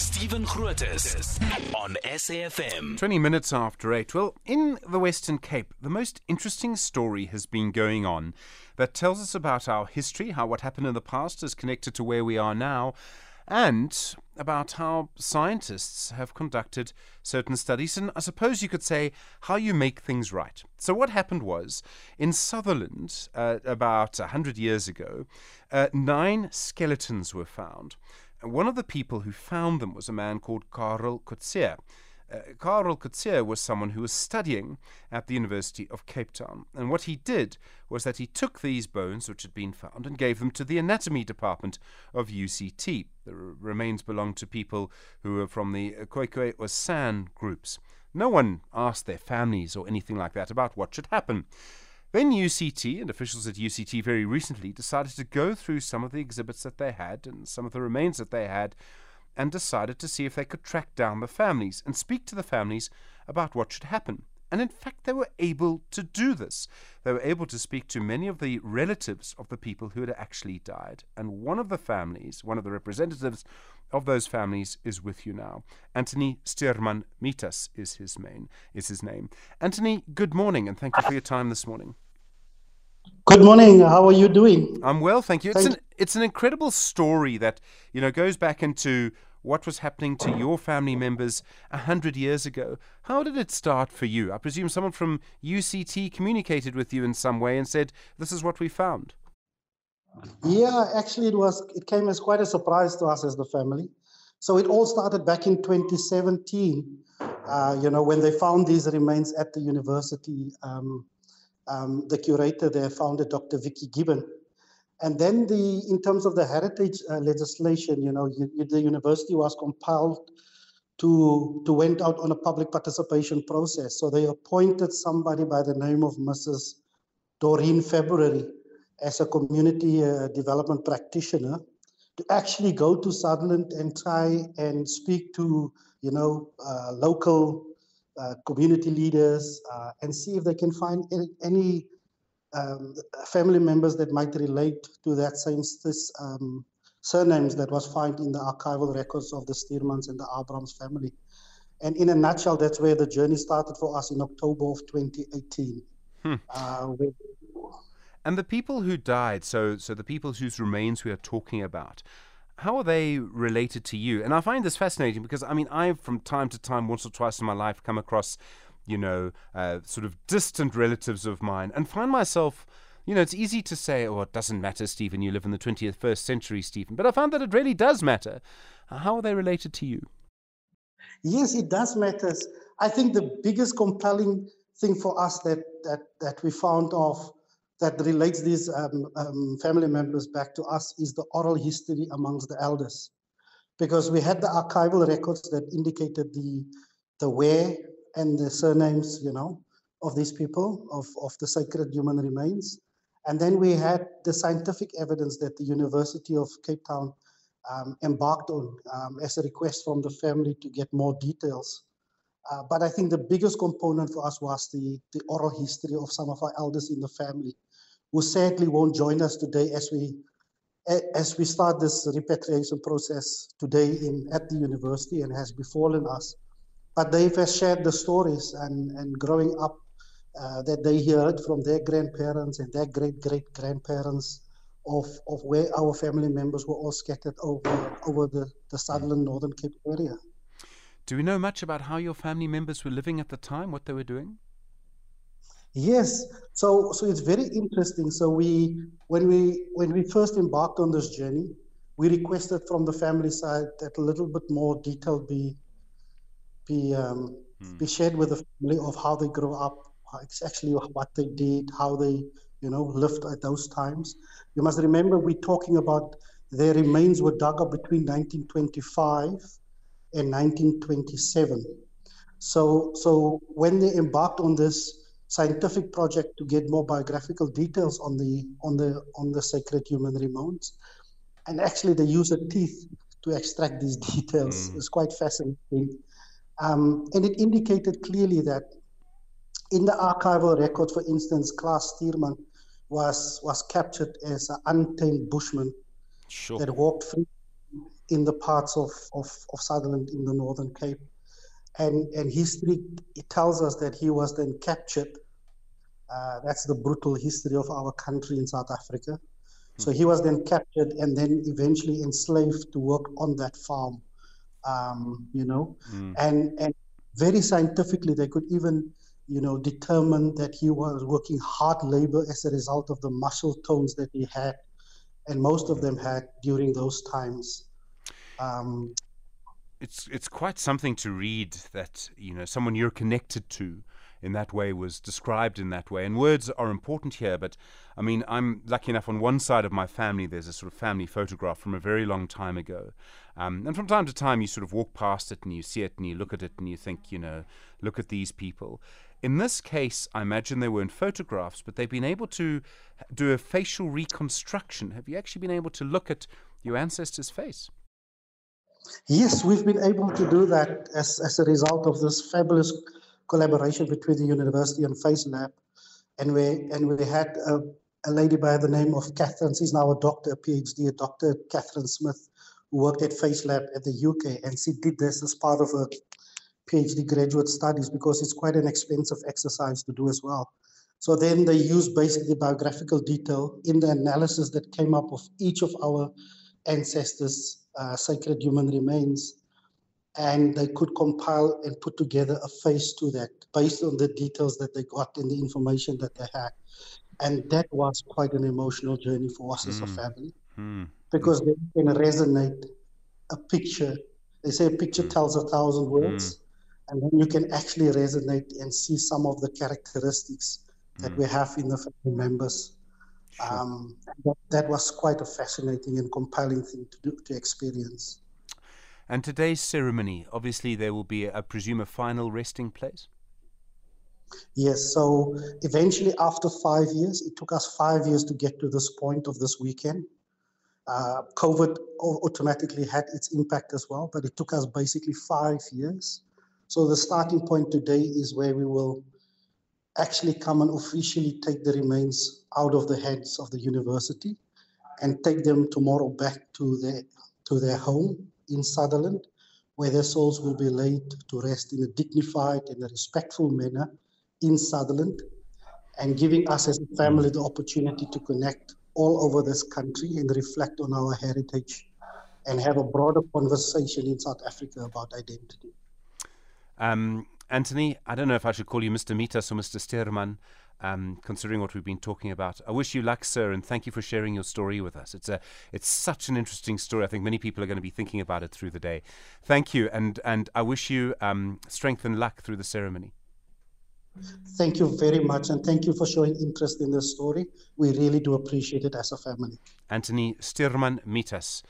Stephen Grootes on SAFM. 20 minutes after 8. Well, in the Western Cape, the most interesting story has been going on that tells us about our history, how what happened in the past is connected to where we are now, and about how scientists have conducted certain studies, and I suppose you could say how you make things right. So, what happened was in Sutherland, uh, about 100 years ago, uh, nine skeletons were found. One of the people who found them was a man called Karel Coetzee. Uh, Karel was someone who was studying at the University of Cape Town. And what he did was that he took these bones which had been found and gave them to the anatomy department of UCT. The remains belonged to people who were from the Khoikhoi or San groups. No one asked their families or anything like that about what should happen. Then UCT and officials at UCT very recently decided to go through some of the exhibits that they had and some of the remains that they had and decided to see if they could track down the families and speak to the families about what should happen. And in fact, they were able to do this. They were able to speak to many of the relatives of the people who had actually died. And one of the families, one of the representatives of those families, is with you now. Anthony Stuurman Mietas is his main is his name. Anthony, good morning, and thank you for your time this morning. Good morning. How are you doing? I'm well, thank you. It's Thank- an it's an incredible story that you know goes back into what was happening to your family members a hundred years ago. How did it start for you? I presume someone from UCT communicated with you in some way and said, "This is what we found." Yeah, actually, it was. It came as quite a surprise to us as the family. So it all started back in 2017. Uh, you know, when they found these remains at the university, um, um, the curator there found it, Dr. Vicky Gibbon. And then the, in terms of the heritage uh, legislation, you know, you, the university was compelled to to went out on a public participation process. So they appointed somebody by the name of Mrs. Doreen February as a community uh, development practitioner to actually go to Sutherland and try and speak to, you know, uh, local uh, community leaders uh, and see if they can find any um, family members that might relate to that same this, um, surnames that was found in the archival records of the Stuurmans and the Abrams family. And in a nutshell, that's where the journey started for us in October of 2018. Hmm. Uh, And the people who died, so so the people whose remains we are talking about, how are they related to you? And I find this fascinating because I mean I've from time to time, once or twice in my life, come across, you know, uh, sort of distant relatives of mine, and find myself. You know, it's easy to say, oh, it doesn't matter, Stephen, you live in the 21st century, Stephen. But I found that it really does matter. How are they related to you? Yes, it does matter. I think the biggest compelling thing for us that that that we found of that relates these um, um, family members back to us is the oral history amongst the elders, because we had the archival records that indicated the the where and the surnames, you know, of these people of of the sacred human remains, and then we had the scientific evidence that the University of Cape Town um, embarked on um, as a request from the family to get more details. Uh, but I think the biggest component for us was the, the oral history of some of our elders in the family, who sadly won't join us today as we as we start this repatriation process today in at the university and has befallen us. But they've shared the stories and, and growing up uh, that they heard from their grandparents and their great great grandparents of, of where our family members were all scattered over over the, the Sutherland Northern Cape area. Do we know much about how your family members were living at the time, what they were doing? Yes, so so it's very interesting. So we when we when we first embarked on this journey, we requested from the family side that a little bit more detail be be um, be shared with the family of how they grew up, how it's actually what they did, how they you know lived at those times. You must remember we're talking about their remains were dug up between 1925 and 1927. So, so when they embarked on this scientific project to get more biographical details on the on the on the sacred human remains, and actually they use the teeth to extract these details. Mm. It's quite fascinating, um, and it indicated clearly that in the archival record, for instance, Klaas Stuurman was was captured as an untamed bushman Sure. that walked free in the parts of, of, of Sutherland in the Northern Cape. And, and history it tells us that he was then captured. Uh, that's the brutal history of our country in South Africa. So he was then captured and then eventually enslaved to work on that farm, um, you know, mm. and and very scientifically they could even, you know, determine that he was working hard labor as a result of the muscle tones that he had, and most of them had during those times. Um, it's it's quite something to read that you know someone you're connected to in that way was described in that way. And words are important here, but I mean, I'm lucky enough on one side of my family, there's a sort of family photograph from a very long time ago. Um, and from time to time, you sort of walk past it and you see it and you look at it and you think, you know, look at these people. In this case, I imagine they weren't photographs, but they've been able to do a facial reconstruction. Have you actually been able to look at your ancestor's face? Yes, we've been able to do that as, as a result of this fabulous collaboration between the university and FaceLab. And we, and we had a, a lady by the name of Catherine, she's now a doctor, a PhD, a doctor, Catherine Smith, who worked at FaceLab at the UK. And she did this as part of her PhD graduate studies because it's quite an expensive exercise to do as well. So then they used basically biographical detail in the analysis that came up of each of our ancestors' uh, sacred human remains and they could compile and put together a face to that based on the details that they got and the information that they had. And that was quite an emotional journey for us mm. as a hmm. family mm. because they can resonate a picture. They say a picture mm. tells a thousand words, hmm. and then you can actually resonate and see some of the characteristics that hmm. we have in the family members. Sure. Um, that, that was quite a fascinating and compelling thing to do to experience. And today's ceremony, obviously, there will be, I presume, a final resting place? Yes, so eventually, after five years, it took us five years to get to this point of this weekend. Uh, COVID automatically had its impact as well, but it took us basically five years. So the starting point today is where we will actually come and officially take the remains out of the hands of the university and take them tomorrow back to their to their home in Sutherland, where their souls will be laid to rest in a dignified and a respectful manner in Sutherland, and giving us as a family the opportunity to connect all over this country and reflect on our heritage and have a broader conversation in South Africa about identity. Um, Anthony, I don't know if I should call you Mr. Mietas or Mr. Stuurman um, considering what we've been talking about. I wish you luck, sir, and thank you for sharing your story with us. It's a, it's such an interesting story. I think many people are going to be thinking about it through the day. Thank you, and and I wish you um, strength and luck through the ceremony. Thank you very much, and thank you for showing interest in this story. We really do appreciate it as a family. Anthony Stuurman Mietas,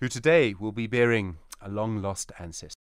who today will be bearing a long lost ancestor.